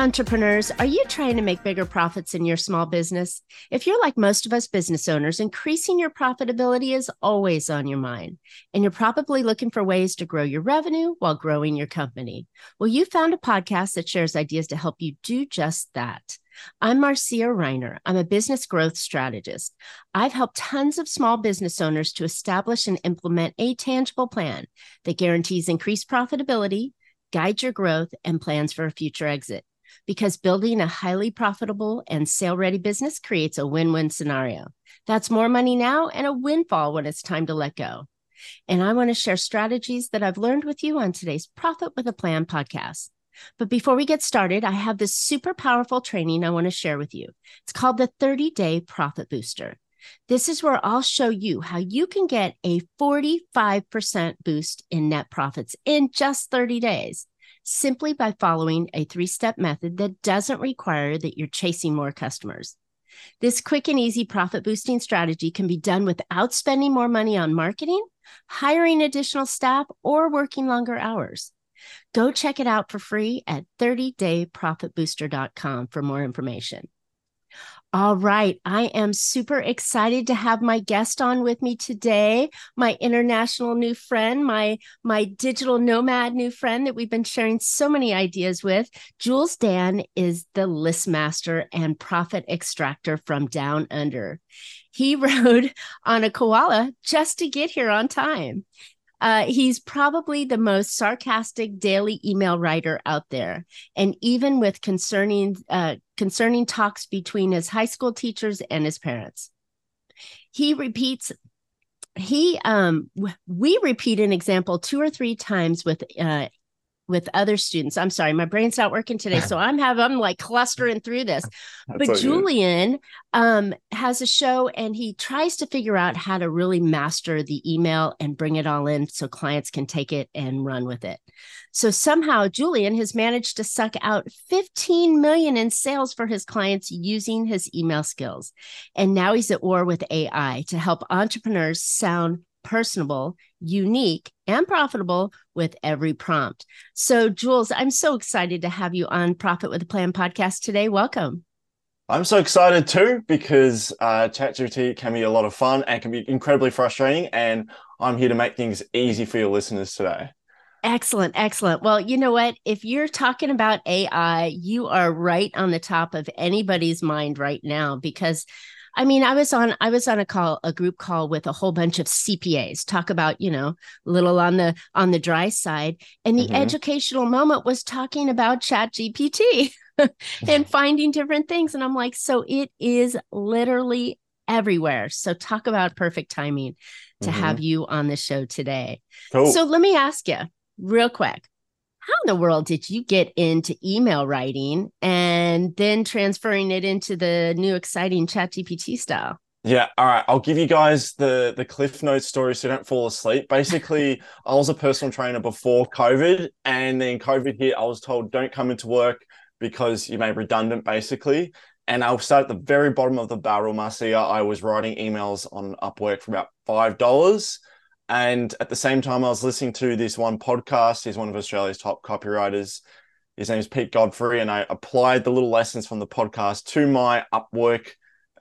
Entrepreneurs, are you trying to make bigger profits in your small business? If you're like most of us business owners, increasing your profitability is always on your mind. And you're probably looking for ways to grow your revenue while growing your company. Well, you found a podcast that shares ideas to help you do just that. I'm Marcia Reiner. I'm a business growth strategist. I've helped tons of small business owners to establish and implement a tangible plan that guarantees increased profitability, guides your growth, and plans for a future exit because building a highly profitable and sale ready business creates a win win scenario. That's more money now and a windfall when it's time to let go. And I want to share strategies that I've learned with you on today's Profit with a Plan podcast. But before we get started, I have this super powerful training I want to share with you. It's called the 30 Day Profit Booster. This is where I'll show you how you can get a 45% boost in net profits in just 30 days simply by following a three step method that doesn't require that you're chasing more customers. This quick and easy profit boosting strategy can be done without spending more money on marketing, hiring additional staff, or working longer hours. Go check it out for free at 30dayprofitbooster.com for more information. All right. I am super excited to have my guest on with me today, my international new friend, my my digital nomad new friend that we've been sharing so many ideas with. Jules Dan is the list master and profit extractor from down under. He rode on a koala just to get here on time. Uh, he's probably the most sarcastic daily email writer out there, and even with concerning uh, concerning talks between his high school teachers and his parents, he repeats. He um we repeat an example two or three times with uh with other students. I'm sorry, my brain's not working today, so I'm have I'm like clustering through this. but Julian um, has a show, and he tries to figure out how to really master the email and bring it all in so clients can take it and run with it. So somehow Julian has managed to suck out 15 million in sales for his clients using his email skills. And now he's at war with AI to help entrepreneurs sound personable, unique, and profitable with every prompt. So, Jules, I'm so excited to have you on Profit with a Plan podcast today. Welcome. I'm so excited too because uh, ChatGPT can be a lot of fun and can be incredibly frustrating. And I'm here to make things easy for your listeners today. Excellent, excellent. Well, you know what? If you're talking about AI, you are right on the top of anybody's mind right now because I mean, I was on I was on a call, a group call with a whole bunch of CPAs, talk about, you know, a little on the on the dry side. And the mm-hmm. educational moment was talking about chat GPT and finding different things. And I'm like, so it is literally everywhere. So talk about perfect timing to mm-hmm. have you on the show today. Cool. So let me ask you real quick how in the world did you get into email writing and then transferring it into the new exciting chat gpt style yeah all right i'll give you guys the the cliff notes story so you don't fall asleep basically i was a personal trainer before covid and then covid hit i was told don't come into work because you made redundant basically and I'll start at the very bottom of the barrel, Marcia. I was writing emails on Upwork for about five dollars. And at the same time, I was listening to this one podcast. He's one of Australia's top copywriters. His name is Pete Godfrey. And I applied the little lessons from the podcast to my Upwork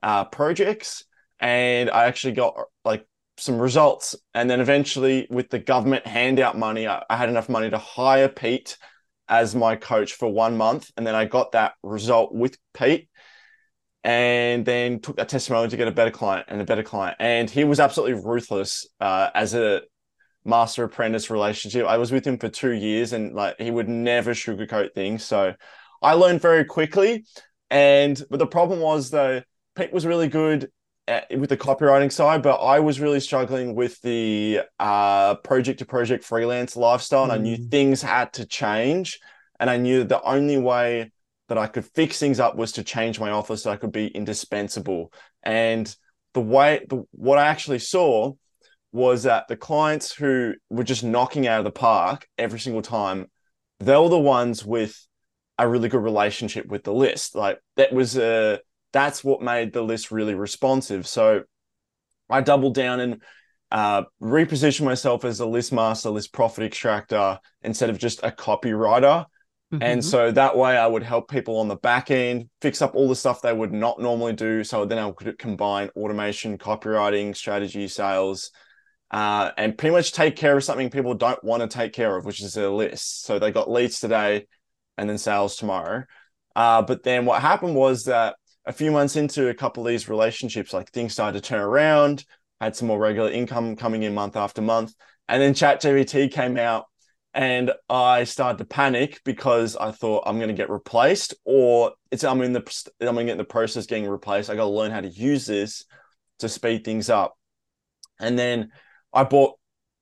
uh, projects. And I actually got like some results. And then eventually, with the government handout money, I, I had enough money to hire Pete as my coach for one month. And then I got that result with Pete and then took that testimonial to get a better client and a better client. And he was absolutely ruthless uh, as a master apprentice relationship. I was with him for two years, and like he would never sugarcoat things. So I learned very quickly. And but the problem was though, Pete was really good at, with the copywriting side, but I was really struggling with the uh, project to project freelance lifestyle, and mm. I knew mm. things had to change. And I knew that the only way that I could fix things up was to change my offer so I could be indispensable. And the way the, what I actually saw was that the clients who were just knocking out of the park every single time, they were the ones with a really good relationship with the list. Like that was a that's what made the list really responsive. So I doubled down and uh, reposition myself as a list master, list profit extractor instead of just a copywriter Mm-hmm. And so that way I would help people on the back end fix up all the stuff they would not normally do. So then I could combine automation, copywriting, strategy, sales, uh, and pretty much take care of something people don't want to take care of, which is their list. So they got leads today and then sales tomorrow. Uh, but then what happened was that a few months into a couple of these relationships, like things started to turn around, had some more regular income coming in month after month. And then ChatGPT came out and I started to panic because I thought I'm going to get replaced, or it's I'm in the I'm in the process getting replaced. I got to learn how to use this to speed things up, and then I bought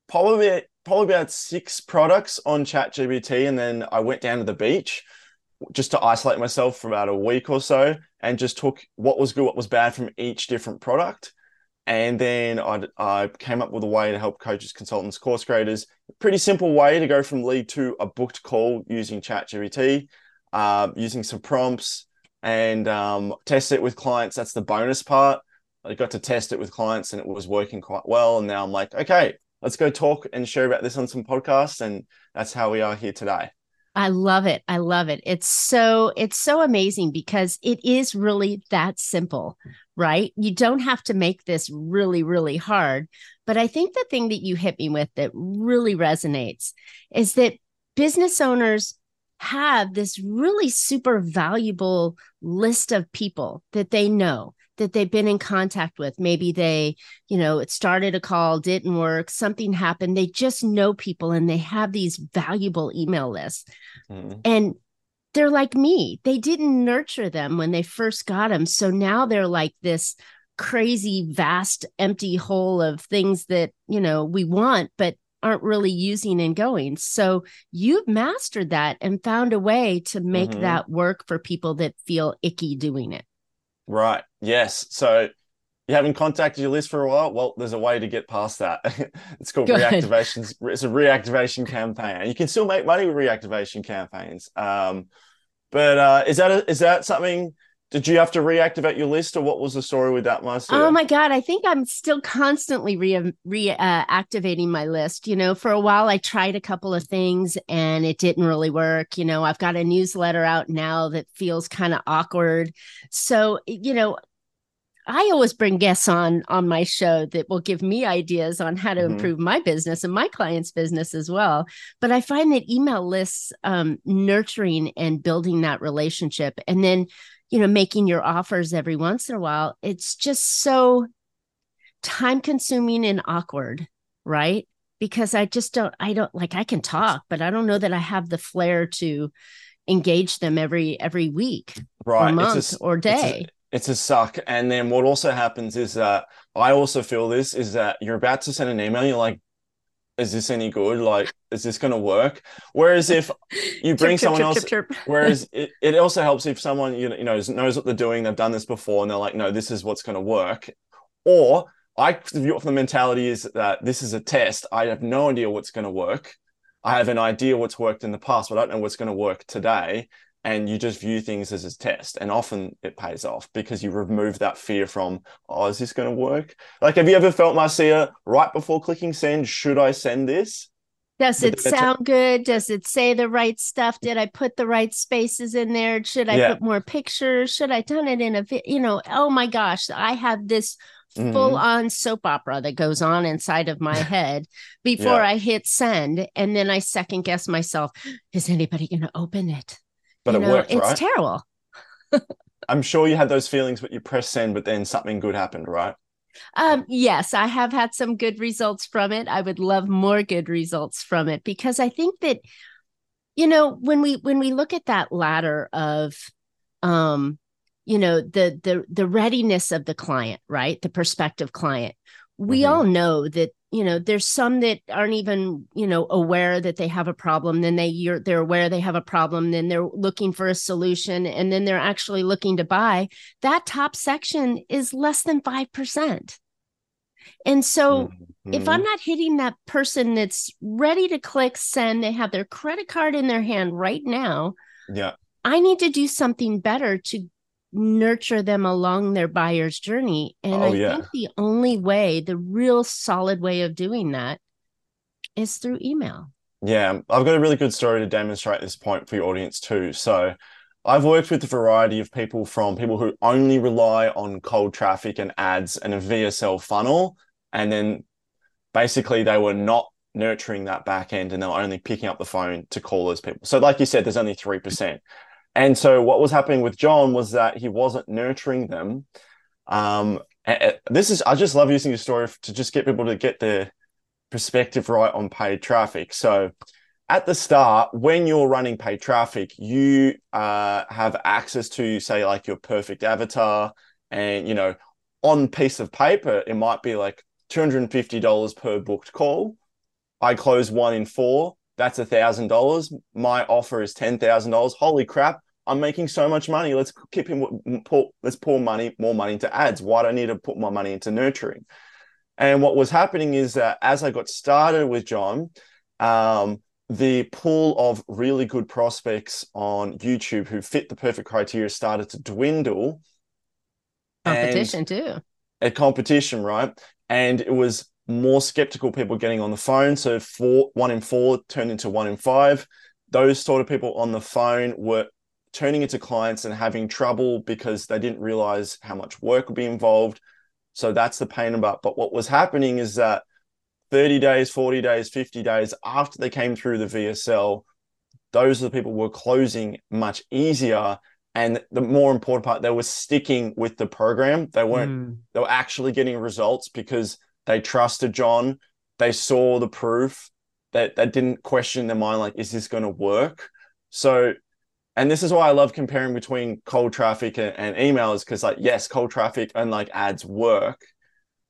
probably probably about six products on ChatGPT, and then I went down to the beach just to isolate myself for about a week or so, and just took what was good, what was bad from each different product, and then I, I came up with a way to help coaches, consultants, course creators. Pretty simple way to go from lead to a booked call using ChatGPT, uh, using some prompts and um, test it with clients. That's the bonus part. I got to test it with clients and it was working quite well. And now I'm like, okay, let's go talk and share about this on some podcasts. And that's how we are here today. I love it. I love it. It's so it's so amazing because it is really that simple, right? You don't have to make this really really hard. But I think the thing that you hit me with that really resonates is that business owners have this really super valuable list of people that they know that they've been in contact with. Maybe they, you know, it started a call, didn't work, something happened. They just know people and they have these valuable email lists. Mm-hmm. And they're like me. They didn't nurture them when they first got them. So now they're like this crazy, vast, empty hole of things that, you know, we want, but aren't really using and going. So you've mastered that and found a way to make mm-hmm. that work for people that feel icky doing it. Right. Yes. So you haven't contacted your list for a while. Well, there's a way to get past that. it's called Good. reactivations. It's a reactivation campaign, and you can still make money with reactivation campaigns. Um, but uh, is that a, is that something? Did you have to reactivate your list, or what was the story with that, Marcia? Oh my god, I think I'm still constantly re reactivating uh, my list. You know, for a while I tried a couple of things and it didn't really work. You know, I've got a newsletter out now that feels kind of awkward. So, you know, I always bring guests on on my show that will give me ideas on how to mm-hmm. improve my business and my clients' business as well. But I find that email lists um, nurturing and building that relationship, and then you know making your offers every once in a while. It's just so time consuming and awkward, right? Because I just don't. I don't like. I can talk, but I don't know that I have the flair to engage them every every week right. or month a, or day it's a suck. And then what also happens is that I also feel this is that you're about to send an email, you're like, is this any good? Like, is this going to work? Whereas if you bring chirp, someone chirp, else, chirp, whereas it, it also helps if someone you know, you know knows what they're doing, they've done this before, and they're like, no, this is what's going to work. Or I view it from the mentality is that this is a test. I have no idea what's going to work. I have an idea what's worked in the past, but I don't know what's going to work today and you just view things as a test and often it pays off because you remove that fear from oh is this going to work? Like have you ever felt marcia right before clicking send should i send this? Does it sound good? Does it say the right stuff? Did i put the right spaces in there? Should i yeah. put more pictures? Should i done it in a you know oh my gosh i have this mm-hmm. full on soap opera that goes on inside of my head before yeah. i hit send and then i second guess myself is anybody going to open it but you it know, worked, it's right? terrible. I'm sure you had those feelings, but you press send, but then something good happened, right? Um, yes, I have had some good results from it. I would love more good results from it because I think that, you know, when we when we look at that ladder of um, you know, the the the readiness of the client, right? The prospective client. We mm-hmm. all know that you know there's some that aren't even you know aware that they have a problem then they you're they're aware they have a problem then they're looking for a solution and then they're actually looking to buy. That top section is less than 5% and so mm-hmm. if i'm not hitting that person that's ready to click send they have their credit card in their hand right now yeah. I need to do something better to nurture them along their buyer's journey. And oh, I yeah. think the only way, the real solid way of doing that is through email. Yeah, I've got a really good story to demonstrate this point for your audience too. So, I've worked with a variety of people from people who only rely on cold traffic and ads and a VSL funnel. And then basically they were not nurturing that back end and they were only picking up the phone to call those people. So, like you said, there's only 3%. And so, what was happening with John was that he wasn't nurturing them. Um, this is, I just love using your story to just get people to get the perspective right on paid traffic. So at the start, when you're running paid traffic, you uh, have access to, say, like your perfect avatar. And, you know, on piece of paper, it might be like $250 per booked call. I close one in four. That's a thousand dollars. My offer is ten thousand dollars. Holy crap! I'm making so much money. Let's keep him. Pour, let's pour money, more money into ads. Why do I need to put more money into nurturing? And what was happening is that as I got started with John, um, the pool of really good prospects on YouTube who fit the perfect criteria started to dwindle. Competition too. A competition, right? And it was more skeptical people getting on the phone. So four, one in four turned into one in five. Those sort of people on the phone were turning into clients and having trouble because they didn't realize how much work would be involved. So that's the pain about. But what was happening is that 30 days, 40 days, 50 days after they came through the VSL, those are the people were closing much easier. And the more important part, they were sticking with the program. They weren't, mm. they were actually getting results because they trusted John. They saw the proof that they didn't question their mind, like, is this going to work? So and this is why I love comparing between cold traffic and, and emails because like yes, cold traffic and like ads work,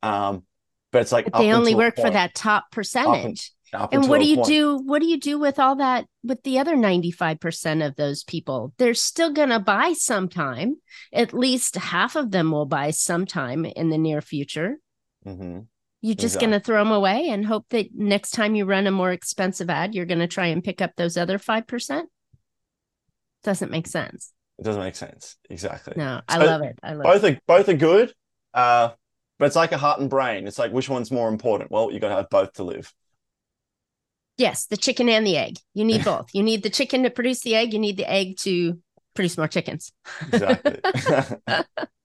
um, but it's like but they only work for that top percentage. Up, up and what do you point. do? What do you do with all that? With the other ninety five percent of those people, they're still gonna buy sometime. At least half of them will buy sometime in the near future. Mm-hmm. You're just exactly. going to throw them away and hope that next time you run a more expensive ad, you're going to try and pick up those other 5%? Doesn't make sense. It doesn't make sense. Exactly. No, I love it. I love both it. are both are good. Uh, but it's like a heart and brain. It's like which one's more important? Well, you got to have both to live. Yes, the chicken and the egg. You need both. you need the chicken to produce the egg. You need the egg to produce more chickens. Exactly.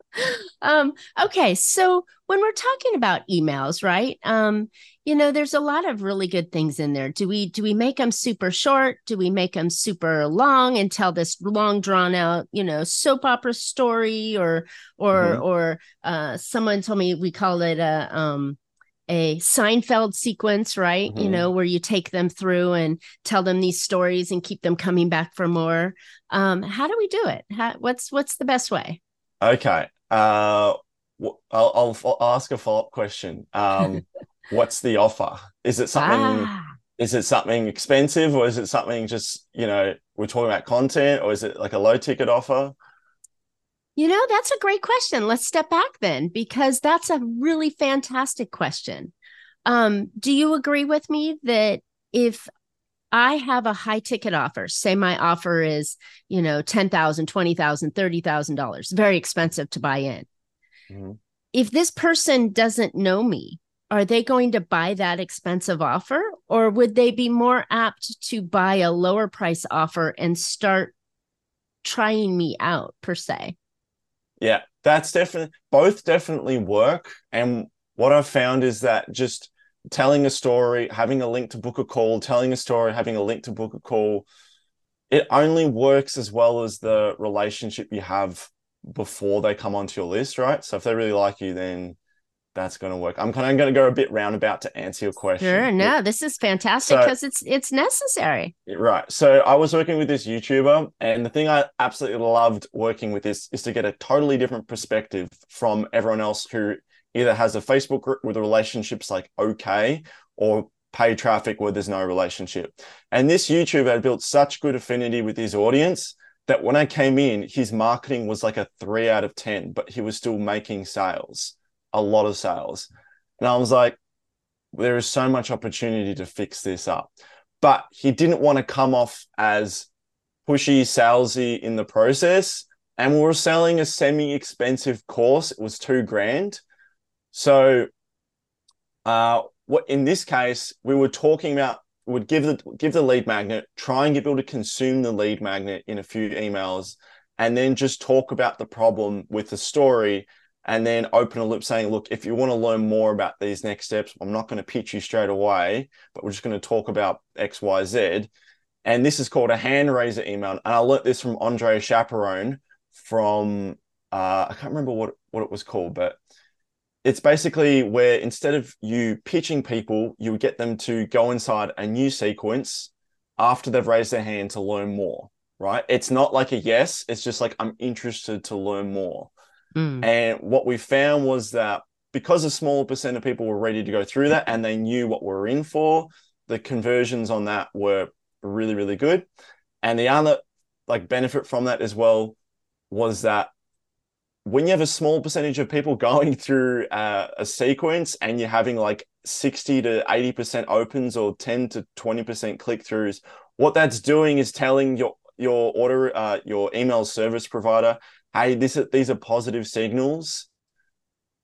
um, okay, so when we're talking about emails, right? Um, you know, there's a lot of really good things in there. Do we do we make them super short? Do we make them super long and tell this long drawn out, you know, soap opera story or or mm-hmm. or uh someone told me we call it a um a Seinfeld sequence, right? Mm-hmm. You know, where you take them through and tell them these stories and keep them coming back for more. Um, how do we do it? How, what's what's the best way? Okay. Uh, I'll, I'll ask a follow up question. Um, what's the offer? Is it something? Ah. Is it something expensive, or is it something just you know we're talking about content, or is it like a low ticket offer? You know, that's a great question. Let's step back then, because that's a really fantastic question. Um, do you agree with me that if I have a high ticket offer. Say my offer is, you know, $10,000, $20,000, $30,000, very expensive to buy in. Mm-hmm. If this person doesn't know me, are they going to buy that expensive offer or would they be more apt to buy a lower price offer and start trying me out per se? Yeah, that's definitely both definitely work. And what I've found is that just telling a story, having a link to book a call, telling a story, having a link to book a call, it only works as well as the relationship you have before they come onto your list, right? So if they really like you, then that's going to work. I'm kind of going to go a bit roundabout to answer your question. Sure, no, this is fantastic because so, it's it's necessary. Right. So I was working with this YouTuber, and the thing I absolutely loved working with this is to get a totally different perspective from everyone else who either has a Facebook group with relationships like okay or pay traffic where there's no relationship. And this YouTuber had built such good affinity with his audience that when I came in, his marketing was like a three out of 10, but he was still making sales, a lot of sales. And I was like, there is so much opportunity to fix this up. But he didn't want to come off as pushy, salesy in the process. And we were selling a semi expensive course, it was two grand. So, uh, what in this case, we were talking about would give the give the lead magnet, try and get people to consume the lead magnet in a few emails, and then just talk about the problem with the story, and then open a loop saying, look, if you want to learn more about these next steps, I'm not going to pitch you straight away, but we're just going to talk about X, Y, Z. And this is called a hand raiser email. And I learned this from Andre Chaperon from uh, I can't remember what what it was called, but it's basically where instead of you pitching people, you get them to go inside a new sequence after they've raised their hand to learn more, right? It's not like a yes, it's just like, I'm interested to learn more. Mm. And what we found was that because a small percent of people were ready to go through that and they knew what we we're in for, the conversions on that were really, really good. And the other like benefit from that as well was that when you have a small percentage of people going through uh, a sequence and you're having like 60 to 80% opens or 10 to 20% click throughs, what that's doing is telling your your order uh, your email service provider, hey, this these are positive signals,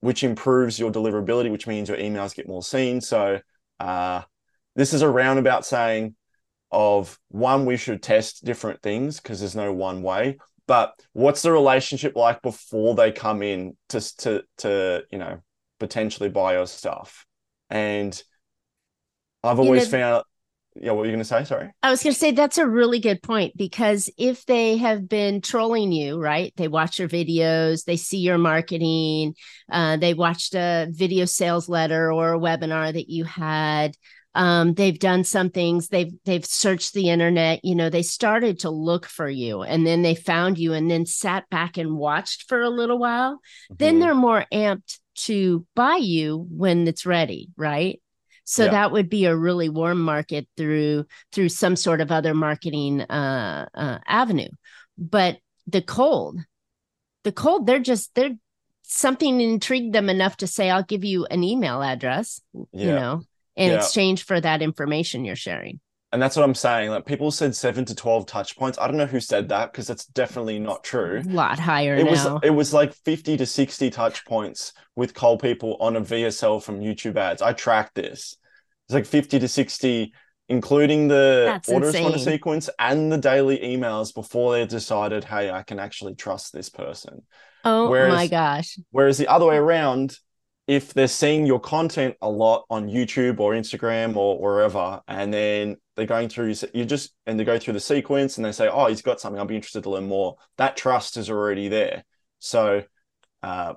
which improves your deliverability, which means your emails get more seen. So uh, this is a roundabout saying of one, we should test different things because there's no one way but what's the relationship like before they come in to to to you know potentially buy your stuff? And I've always you know, found yeah, what were you going to say? Sorry. I was going to say that's a really good point because if they have been trolling you, right? They watch your videos, they see your marketing, uh, they watched a video sales letter or a webinar that you had, um, they've done some things they've they've searched the internet you know they started to look for you and then they found you and then sat back and watched for a little while mm-hmm. then they're more amped to buy you when it's ready right so yeah. that would be a really warm market through through some sort of other marketing uh, uh, avenue but the cold the cold they're just they're something intrigued them enough to say i'll give you an email address yeah. you know in yeah. exchange for that information you're sharing. And that's what I'm saying. Like people said seven to twelve touch points. I don't know who said that because that's definitely not true. A lot higher. It now. was it was like fifty to sixty touch points with cold people on a VSL from YouTube ads. I tracked this. It's like fifty to sixty, including the that's order insane. sequence and the daily emails before they decided, hey, I can actually trust this person. Oh whereas, my gosh. Whereas the other way around, if they're seeing your content a lot on YouTube or Instagram or wherever, and then they're going through, you just, and they go through the sequence and they say, oh, he's got something, I'll be interested to learn more. That trust is already there. So, uh,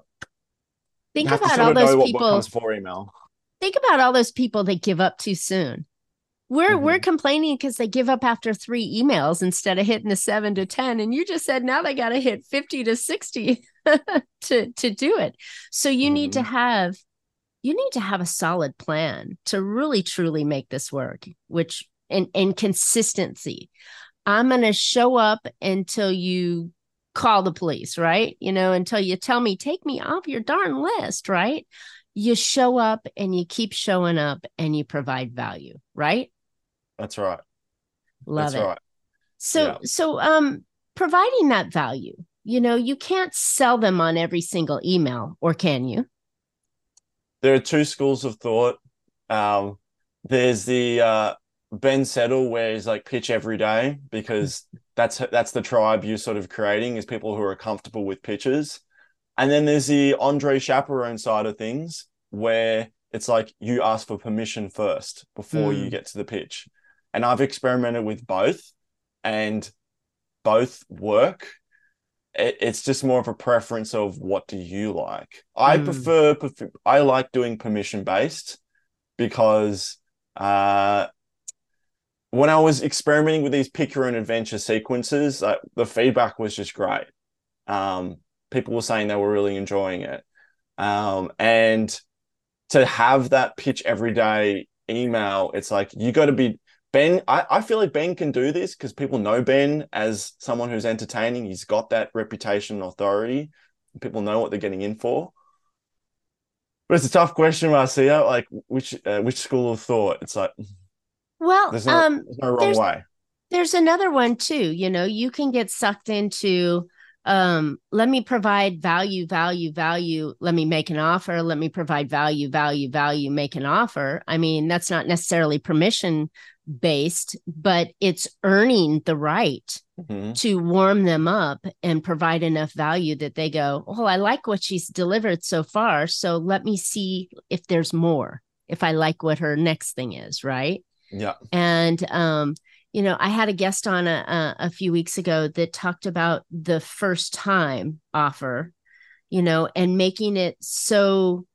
think about all those people. What, for email. Think about all those people that give up too soon. We're mm-hmm. we're complaining because they give up after three emails instead of hitting the seven to ten. And you just said now they got to hit fifty to sixty to to do it. So you mm-hmm. need to mm-hmm. have you need to have a solid plan to really truly make this work. Which and and consistency. I'm going to show up until you call the police, right? You know, until you tell me, take me off your darn list, right? You show up and you keep showing up and you provide value, right? That's right. Love That's it. Right. So yeah. so um providing that value, you know, you can't sell them on every single email, or can you? There are two schools of thought. Um, there's the uh, Ben Settle, where he's like pitch every day because that's that's the tribe you're sort of creating is people who are comfortable with pitches. And then there's the Andre Chaperon side of things where it's like you ask for permission first before mm. you get to the pitch and I've experimented with both, and both work. It, it's just more of a preference of what do you like. I mm. prefer, prefer, I like doing permission based because uh, when I was experimenting with these pick your own adventure sequences, uh, the feedback was just great. Um, people were saying they were really enjoying it, um, and to have that pitch every day email, it's like you got to be Ben, I, I feel like Ben can do this because people know Ben as someone who's entertaining. He's got that reputation and authority. People know what they're getting in for. But it's a tough question, Marcia. Like which uh, which school of thought? It's like well, there's no, um, there's no wrong there's, way. There's another one too. You know, you can get sucked into um let me provide value value value let me make an offer let me provide value value value make an offer i mean that's not necessarily permission based, but it's earning the right Mhm. to warm them up and provide enough value that they go, Oh, I like what she's delivered so far. So let me see if there's more, if I like what her next thing is. Right. Yeah. And, um, you know, I had a guest on a, a, a few weeks ago that talked about the first time offer, you know, and making it so,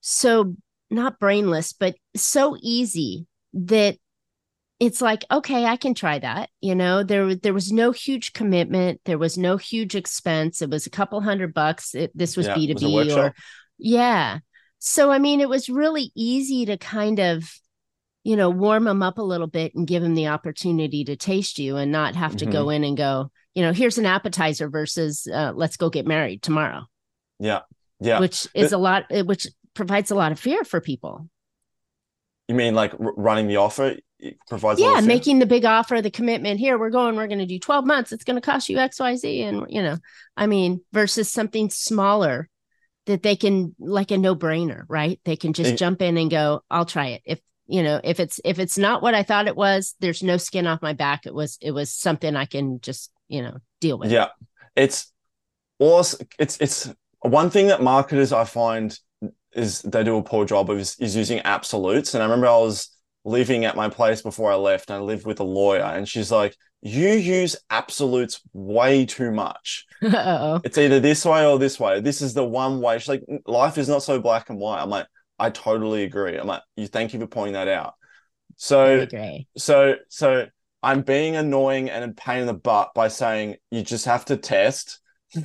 so not brainless, but so easy that it's like okay i can try that you know? There there was no huge commitment. There was no huge expense. It was a couple hundred bucks. It, this was Yeah, it was a b2b or yeah. So i mean it was really easy to kind of you know warm them up a little bit and give them the opportunity to taste you and not have to go in and go you know here's an appetizer versus uh, let's go get married tomorrow. Yeah. Yeah. which is But- a lot which provides a lot of fear for people You mean like r- running the offer it provides yeah making the big offer the commitment here we're going we're going to do 12 months it's going to cost you xyz and you know i mean versus something smaller that they can like a no-brainer right? They can just Ex- jump in and go i'll try it. If you know if it's if it's not what i thought it was there's no skin off my back it was it was something i can just you know deal with. Yeah, it's also it's it's one thing that marketers I find is they do a poor job of is, is using absolutes. And I remember I was living at my place before I left, and I lived with a lawyer, and she's like, "You use absolutes way too much. Uh-oh. It's either this way or this way. This is the one way." She's like, "Life is not so black and white." I'm like, "I totally agree." I'm like, "You thank you for pointing that out." So so so I'm being annoying and a pain in the butt by saying you just have to test.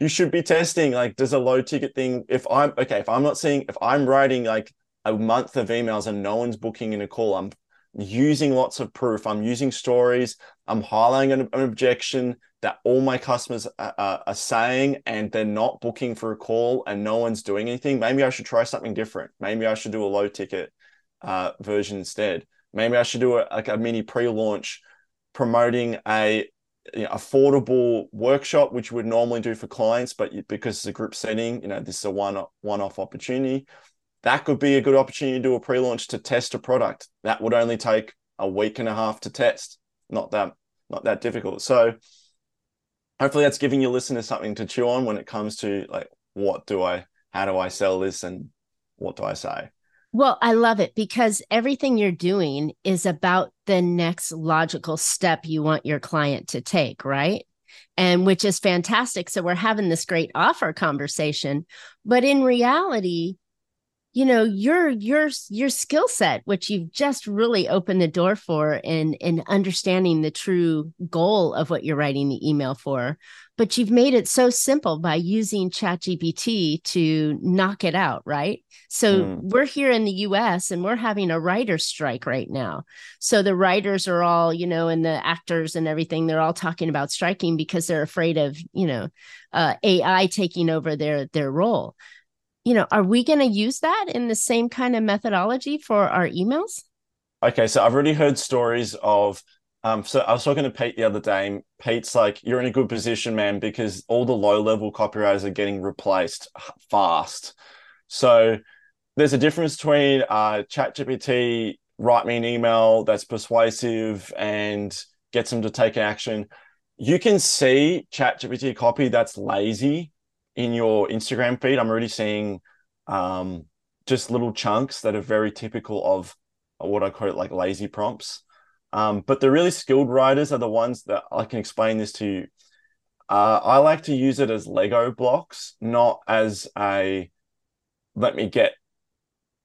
you should be testing. Like, does a low ticket thing. If I'm okay, if I'm not seeing, if I'm writing like a month of emails and no one's booking in a call, I'm using lots of proof. I'm using stories. I'm highlighting an, an objection that all my customers are, are, saying, and they're not booking for a call, and no one's doing anything. Maybe I should try something different. Maybe I should do a low ticket uh, version instead. Maybe I should do a, like a mini pre-launch promoting a you know, affordable workshop, which would normally do for clients, but because it's a group setting, you know, this is a one one-off opportunity. That could be a good opportunity to do a pre-launch to test a product. That would only take a week and a half to test. Not that not that difficult. So hopefully that's giving your listeners something to chew on when it comes to like what do I how do I sell this and what do I say? Well, I love it because everything you're doing is about the next logical step you want your client to take, right? And which is fantastic. So we're having this great offer conversation, but in reality, you know, your your your skill set, which you've just really opened the door for in in understanding the true goal of what you're writing the email for, but you've made it so simple by using ChatGPT to knock it out, right? So Mm. we're here in the US and we're having a writer's strike right now. So the writers are all, you know, and the actors and everything, they're all talking about striking because they're afraid of, you know, uh, AI taking over their their role. You know, are we going to use that in the same kind of methodology for our emails? Okay, so I've already heard stories of um so I was talking to Pete the other day Pete's like you're in a good position man because all the low level copywriters are getting replaced fast. So there's a difference between uh ChatGPT write me an email that's persuasive and gets them to take action. You can see ChatGPT copy that's lazy in your Instagram feed. I'm already seeing um just little chunks that are very typical of what I call it like lazy prompts. Um, but the really skilled writers are the ones that I can explain this to you. Uh, I like to use it as Lego blocks, not as a let me get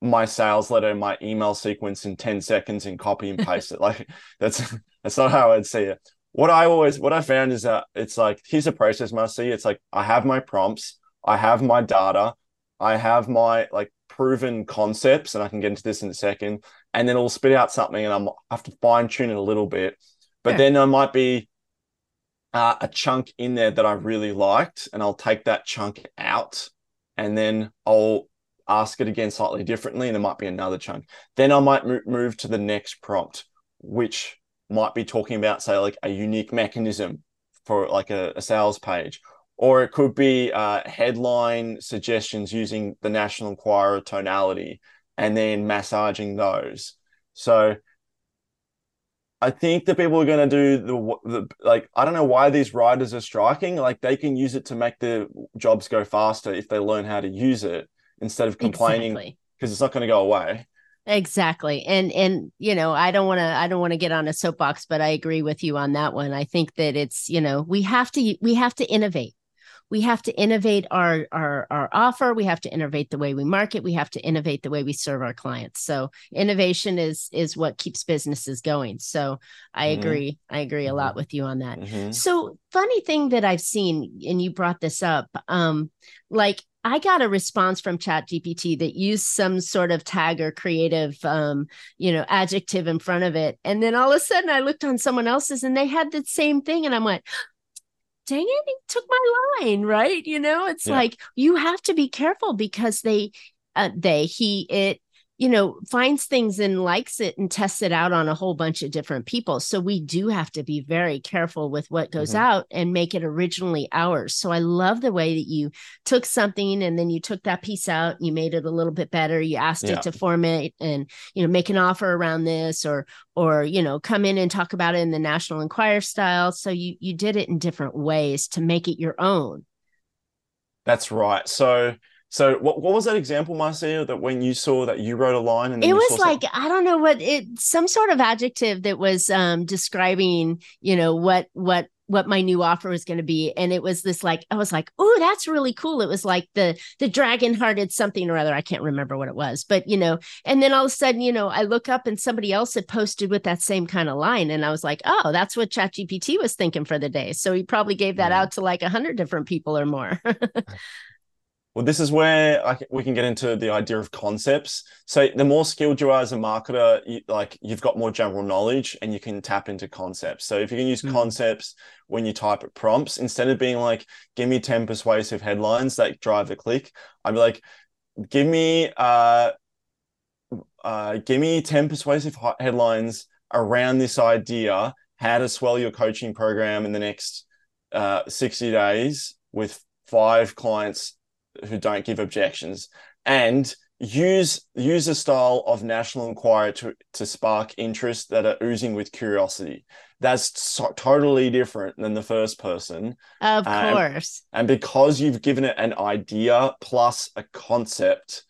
my sales letter, my email sequence in 10 seconds and copy and paste it. Like that's that's not how I'd see it. What I always what I found is that it's like here's a process must see. It's like I have my prompts, I have my data, I have my like proven concepts, and I can get into this in a second, and then it'll spit out something, and I'm I have to fine tune it a little bit. But Yeah. then there might be uh, a chunk in there that I really liked, and I'll take that chunk out, and then I'll ask it again slightly differently, and there might be another chunk. Then I might mo- move to the next prompt, which might be talking about, say, like a unique mechanism for like a, a sales page, or it could be uh, headline suggestions using the National Enquirer tonality, and then massaging those. So I think that people are going to do the, the like I don't know why these writers are striking. Like they can use it to make the jobs go faster if they learn how to use it instead of complaining because exactly. it's not going to go away. Exactly. And and you know, I don't want to I don't want to get on a soapbox, but I agree with you on that one. I think that it's, you know, we have to we have to innovate we have to innovate our our our offer we have to innovate the way we market we have to innovate the way we serve our clients so innovation is is what keeps businesses going so i mm-hmm. agree i agree a mm-hmm. lot with you on that mm-hmm. so funny thing that i've seen and you brought this up um like I got a response from ChatGPT that used some sort of tag or creative, um, you know, adjective in front of it. And then all of a sudden I looked on someone else's and they had the same thing. And I'm like, dang it, he took my line, right? You know, it's yeah. like you have to be careful because they, uh, they, he, it, you know, finds things and likes it and tests it out on a whole bunch of different people. So we do have to be very careful with what goes mm-hmm. out and make it originally ours. So I love the way that you took something and then you took that piece out you made it a little bit better. You asked yeah. it to format and, you know, make an offer around this or, or, you know, come in and talk about it in the National Enquirer style. So you, you did it in different ways to make it your own. That's right. So, so what, what was that example, Marcia, that when you saw that you wrote a line and it was like something? I don't know what it some sort of adjective that was um describing, you know, what what what my new offer was going to be. And it was this like i was like oh that's really cool. It was like the the dragon hearted something or other. I can't remember what it was but you know and then all of a sudden you know i look up and somebody else had posted with that same kind of line. And i was like oh that's what chat gpt was thinking for the day. So he probably gave that yeah. out to like a hundred different people or more Well, this is where I, we can get into the idea of concepts. So the more skilled you are as a marketer, you, like you've got more general knowledge and you can tap into concepts. So if you can use mm. concepts when you type at prompts, instead of being like, give me 10 persuasive headlines that drive a click, I'd be like, give me, uh, uh, give me 10 persuasive headlines around this idea, how to swell your coaching program in the next uh, 60 days with five clients who don't give objections and use use a style of National Enquirer to to spark interest that are oozing with curiosity. That's so, totally different than the first person. Of um, course. and because you've given it an idea plus a concept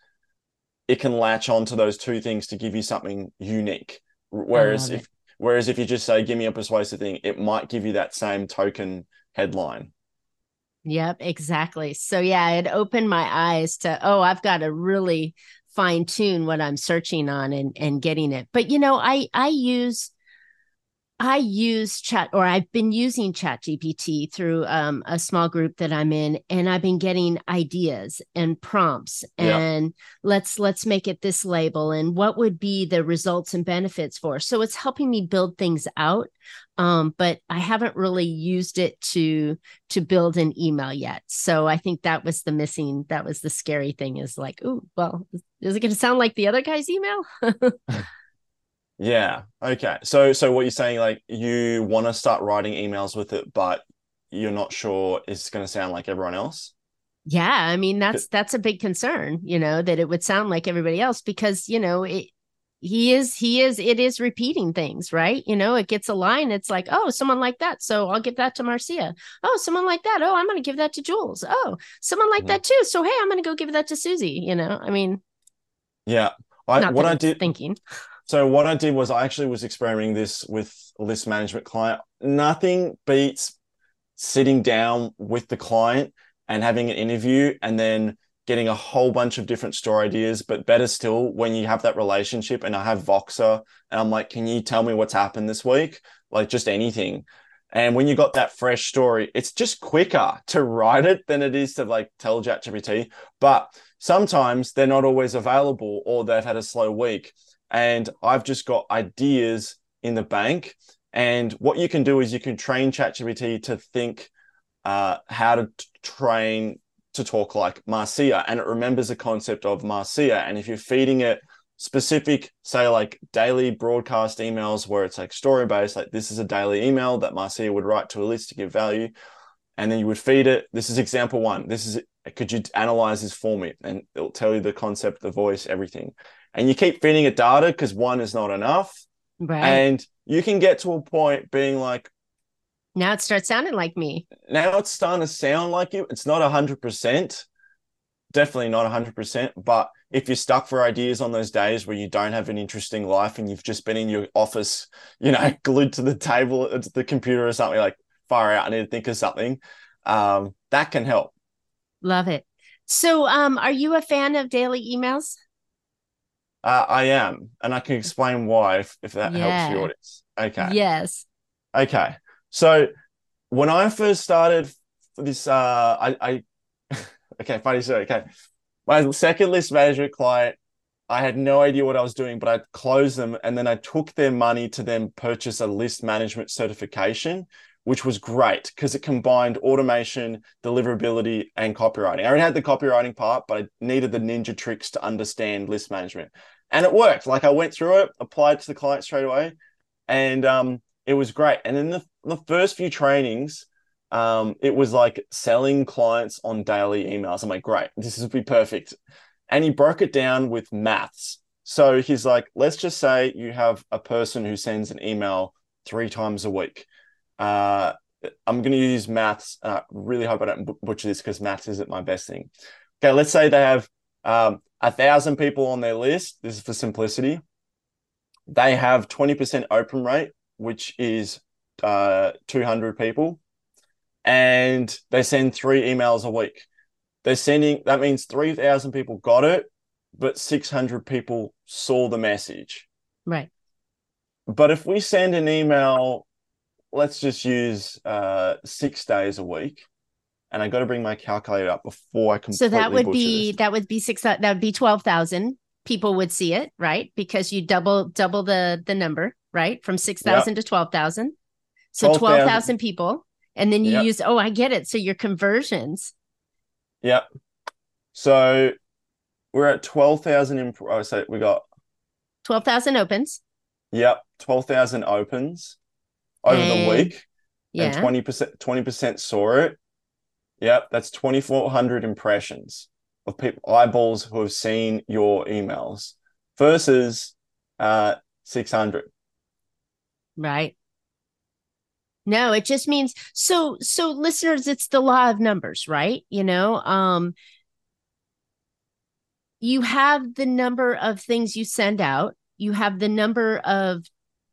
it can latch onto those two things to give you something unique. Whereas if it. whereas if you just say give me a persuasive thing it might give you that same token headline Yep, exactly. So yeah, it opened my eyes to oh, I've got to really fine tune what I'm searching on and and getting it. But you know, I I use I use chat or I've been using chat GPT through um, a small group that I'm in and I've been getting ideas and prompts and yeah. let's let's make it this label and what would be the results and benefits for. So it's helping me build things out. Um, but I haven't really used it to to build an email yet. So I think that was the missing, that was the scary thing is like, oh, well, is it gonna sound like the other guy's email? Yeah. Okay. So so what you're saying like you want to start writing emails with it, but you're not sure it's going to sound like everyone else? Yeah, I mean that's that's a big concern, you know, that it would sound like everybody else because, you know, it he is he is it is repeating things right you know it gets a line it's like oh someone like that so i'll give that to marcia oh someone like that oh i'm going to give that to jules oh someone like mm-hmm. that too so hey i'm going to go give that to susie you know i mean yeah I, what i did thinking so what I did was I actually was experimenting this with list management client. Nothing beats sitting down with the client and having an interview and then getting a whole bunch of different store ideas. But better still, when you have that relationship and I have Voxer and I'm like, can you tell me what's happened this week? Like just anything. And when you got that fresh story, it's just quicker to write it than it is to like tell ChatGPT. But sometimes they're not always available or they've had a slow week and I've just got ideas in the bank. And what you can do is you can train ChatGPT to think uh, how to t- train to talk like Marcia, and it remembers the concept of Marcia. And if you're feeding it specific, say like daily broadcast emails where it's like story based, like this is a daily email that Marcia would write to a list to give value, and then you would feed it. This is example one. This is could you analyze this for me? And it'll tell you the concept, the voice, everything. And you keep feeding it data because one is not enough. Right. And you can get to a point being like, now it starts sounding like me. now it's starting to sound like you. It's not 100%, definitely not 100%. But if you're stuck for ideas on those days where you don't have an interesting life and you've just been in your office, you know, glued to the table, to the computer or something, like far out, I need to think of something, um, that can help. Love it. So, um, are you a fan of daily emails? Uh, I am, and I can explain why if, if that Yeah. helps the audience. Okay. Yes. Okay. So when I first started this, uh, I, I, okay, funny story. Okay. My second list management client, I had no idea what I was doing, but I closed them and then I took their money to then purchase a list management certification, which was great because it combined automation, deliverability, and copywriting. I already had the copywriting part, but I needed the ninja tricks to understand list management. And it worked. Like I went through it, applied to the client straight away, and um, it was great. And in the, the first few trainings, um, it was like selling clients on daily emails. I'm like, great, this would be perfect. And he broke it down with maths. So he's like, let's just say you have a person who sends an email three times a week. Uh, I'm going to use maths. I really hope I don't butcher this because maths isn't my best thing. Okay, let's say they have um, a thousand people on their list. This is for simplicity. They have 20% open rate, which is uh, 200 people, and they send three emails a week. They're sending, that means 3,000 people got it, but 600 people saw the message. Right. But if we send an email, let's just use uh, six days a week, and I got to bring my calculator up before I completely So that would be this. that would be six that would be twelve thousand people would see it, right? Because you double double the the number, right? From six thousand to twelve thousand. So 12,000. twelve thousand people. And then you Yep. use oh I get it. So your conversions. Yep. So we're at 12,000 imp- oh, so we got Twelve thousand opens. Yep, twelve thousand opens over the And- week, and Yeah. twenty percent twenty percent saw it. Yep, that's twenty four hundred impressions of people eyeballs who have seen your emails versus uh six hundred. Right. No, it just means so so listeners, it's the law of numbers, right? You know, um you have the number of things you send out, you have the number of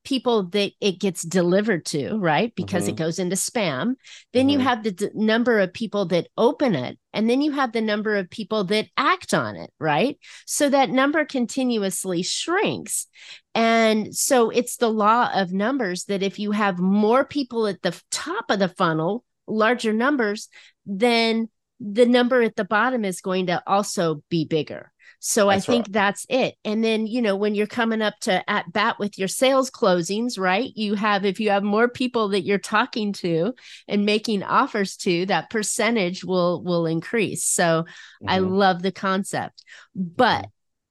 people that it gets delivered to, right? Because it goes into spam. Then you Mhm. have the d- number of people that open it, and then you have the number of people that act on it, right? So that number continuously shrinks. And so it's the law of numbers that if you have more people at the top of the funnel, larger numbers, then the number at the bottom is going to also be bigger. So I think right. that's it. And then, you know, when you're coming up to at bat with your sales closings, right? You have, if you have more people that you're talking to and making offers to, that percentage will will increase. So I Mhm. love the concept. But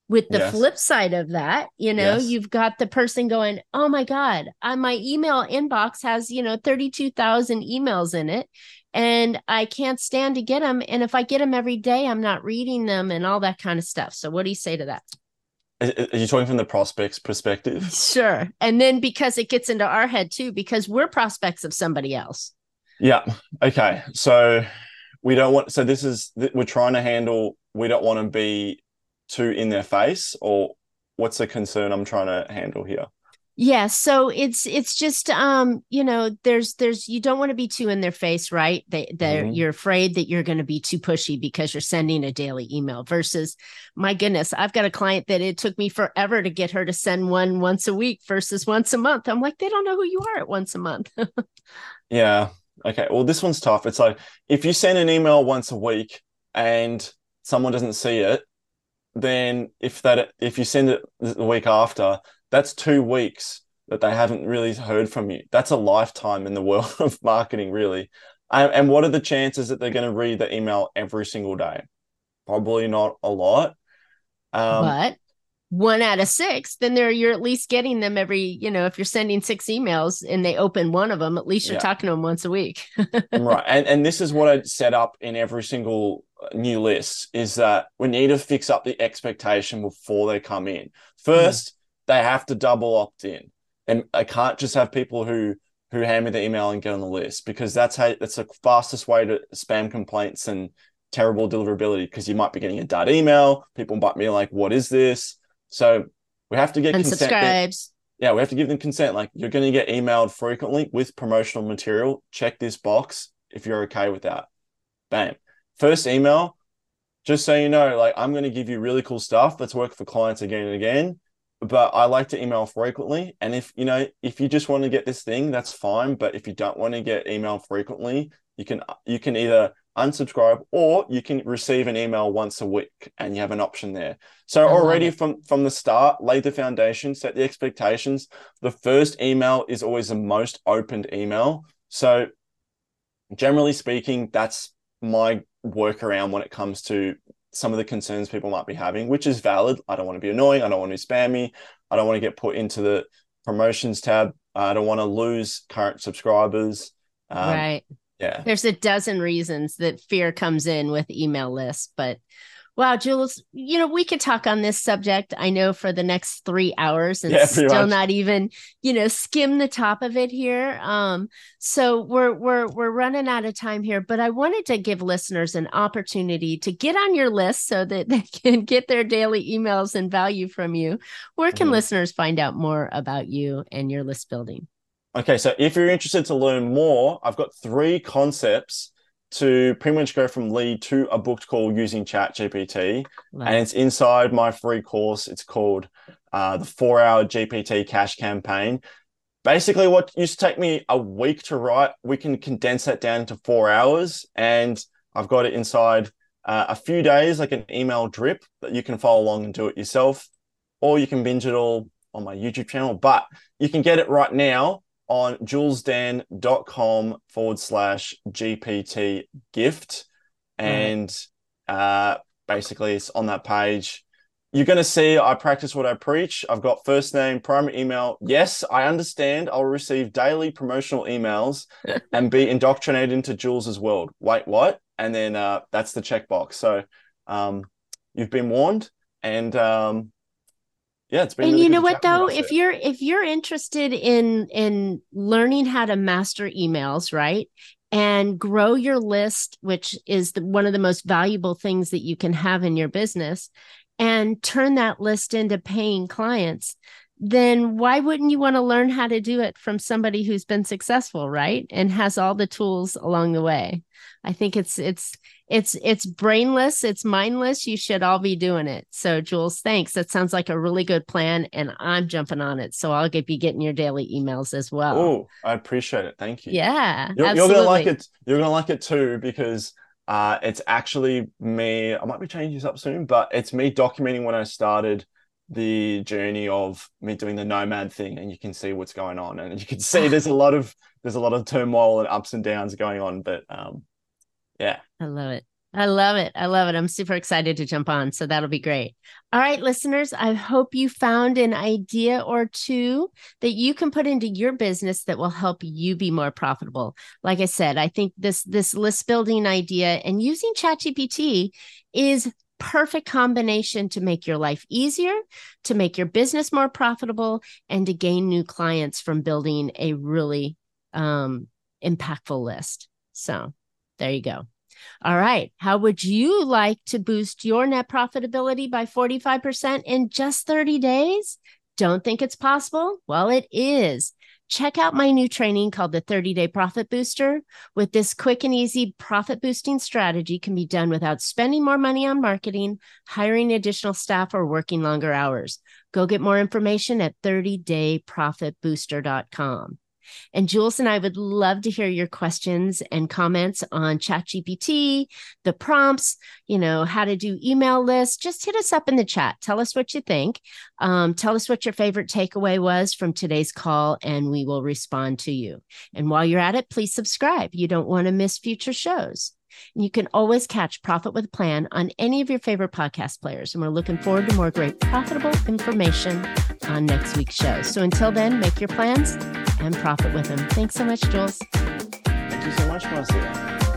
with the Yes. flip side of that, you know, Yes. you've got the person going, "Oh my god, my email inbox has, you know, 32,000 emails in it and I can't stand to get them and if I get them every day, I'm not reading them and all that kind of stuff." So what do you say to that? Are you talking from the prospect's perspective? Sure. And then because it gets into our head too because we're prospects of somebody else. Yeah. Okay. So we don't want. So this is we're trying to handle. We don't want to be too in their face, or what's the concern I'm trying to handle here? Yeah, so it's it's just um you know there's there's you don't want to be too in their face, right? They they Mhm. you're afraid that you're going to be too pushy because you're sending a daily email versus my goodness, I've got a client that it took me forever to get her to send one once a week versus once a month. I'm like they don't know who you are at once a month. Yeah. Okay. Well, this one's tough. It's like if you send an email once a week and someone doesn't see it, then if that if you send it the week after, that's two weeks that they haven't really heard from you. That's a lifetime in the world of marketing, really. And, and what are the chances that they're going to read the email every single day? Probably not a lot. Um, but one out of six, then they're you're at least getting them every, you know, if you're sending six emails and they open one of them, at least you're yeah. talking to them once a week. right. And and this is what I set up in every single new list is that we need to fix up the expectation before they come in. First. They have to double opt in. And I can't just have people who who hand me the email and get on the list because that's how that's the fastest way to spam complaints and terrible deliverability because you might be getting a dud email. People might be like, what is this? So we have to get unsubscribes. Yeah, we have to give them consent. Like you're going to get emailed frequently with promotional material. Check this box if you're okay with that. Bam. First email, just so you know, like I'm going to give you really cool stuff that's work for clients again and again. But I like to email frequently. And if you know, if you just want to get this thing, that's fine. But if you don't want to get email frequently, you can you can either unsubscribe or you can receive an email once a week and you have an option there so already from from the start lay the foundation set the expectations the first email is always the most opened email so generally speaking that's my workaround when it comes to some of the concerns people might be having which is valid. I don't want to be annoying. I don't want to spam me i don't want to get put into the promotions tab. I don't want to lose current subscribers. Um, right. yeah. There's a dozen reasons that fear comes in with email lists, but wow, Jules, you know, we could talk on this subject, I know, for the next three hours and yeah, still much. not even, you know, skim the top of it here. Um, so we're we're we're running out of time here, but I wanted to give listeners an opportunity to get on your list so that they can get their daily emails and value from you. Where can mm-hmm. listeners find out more about you and your list building? Okay, so if you're interested to learn more, I've got three concepts to pretty much go from lead to a booked call Using Chat GPT. And it's inside my free course. It's called uh, the Four Hour GPT Cash Campaign. Basically, what used to take me a week to write, we can condense that down to four hours. And I've got it inside uh, a few days, like an email drip that you can follow along and do it yourself, or you can binge it all on my YouTube channel. But you can get it right now on julesdan.com forward slash GPT gift. And uh, basically, it's on that page. You're going to see I practice what I preach. I've got first name, primary email. Yes, I understand. I'll receive daily promotional emails and be indoctrinated into Jules's world. Wait, what? And then uh, that's the checkbox. So um, you've been warned. And um, yeah it's been and really you know what though if it. you're if you're interested in in learning how to master emails right and grow your list which is the, one of the most valuable things that you can have in your business and turn that list into paying clients then why wouldn't you want to learn how to do it from somebody who's been successful right? And has all the tools along the way. I think it's it's it's it's brainless it's mindless you should all be doing it. So jules thanks. That sounds like a really good plan and i'm jumping on it so i'll get be getting your daily emails as well. Oh i appreciate it. Thank you. Yeah you're, you're, gonna like it you're gonna like it too because uh, it's actually me i might be changing this up soon but it's me documenting when i started the journey of me doing the nomad thing and you can see what's going on and you can see there's a lot of there's a lot of turmoil and ups and downs going on but um yeah. I love it. I love it. I love it. I'm super excited to jump on. So that'll be great. All right, listeners, I hope you found an idea or two that you can put into your business that will help you be more profitable. Like I said, I think this this list building idea and using ChatGPT is perfect combination to make your life easier, to make your business more profitable and to gain new clients from building a really um impactful list. So, there you go. All right. How would you like to boost your net profitability by 45% in just 30 days? Don't think it's possible? Well, it is. Check out my new training called the 30 Day Profit Booster. With this quick and easy profit boosting strategy can be done without spending more money on marketing, hiring additional staff, or working longer hours. Go get more information at 30dayprofitbooster.com. And Jules and I would love to hear your questions and comments on ChatGPT, the prompts, you know, how to do email lists. Just hit us up in the chat. Tell us what you think. Um, tell us what your favorite takeaway was from today's call, and we will respond to you. And while you're at it, please subscribe. You don't want to miss future shows. And you can always catch Profit with Plan on any of your favorite podcast players. And we're looking forward to more great profitable information on next week's show. So until then, make your plans and profit with them. Thanks so much, Jules. Thank you so much, Marcia.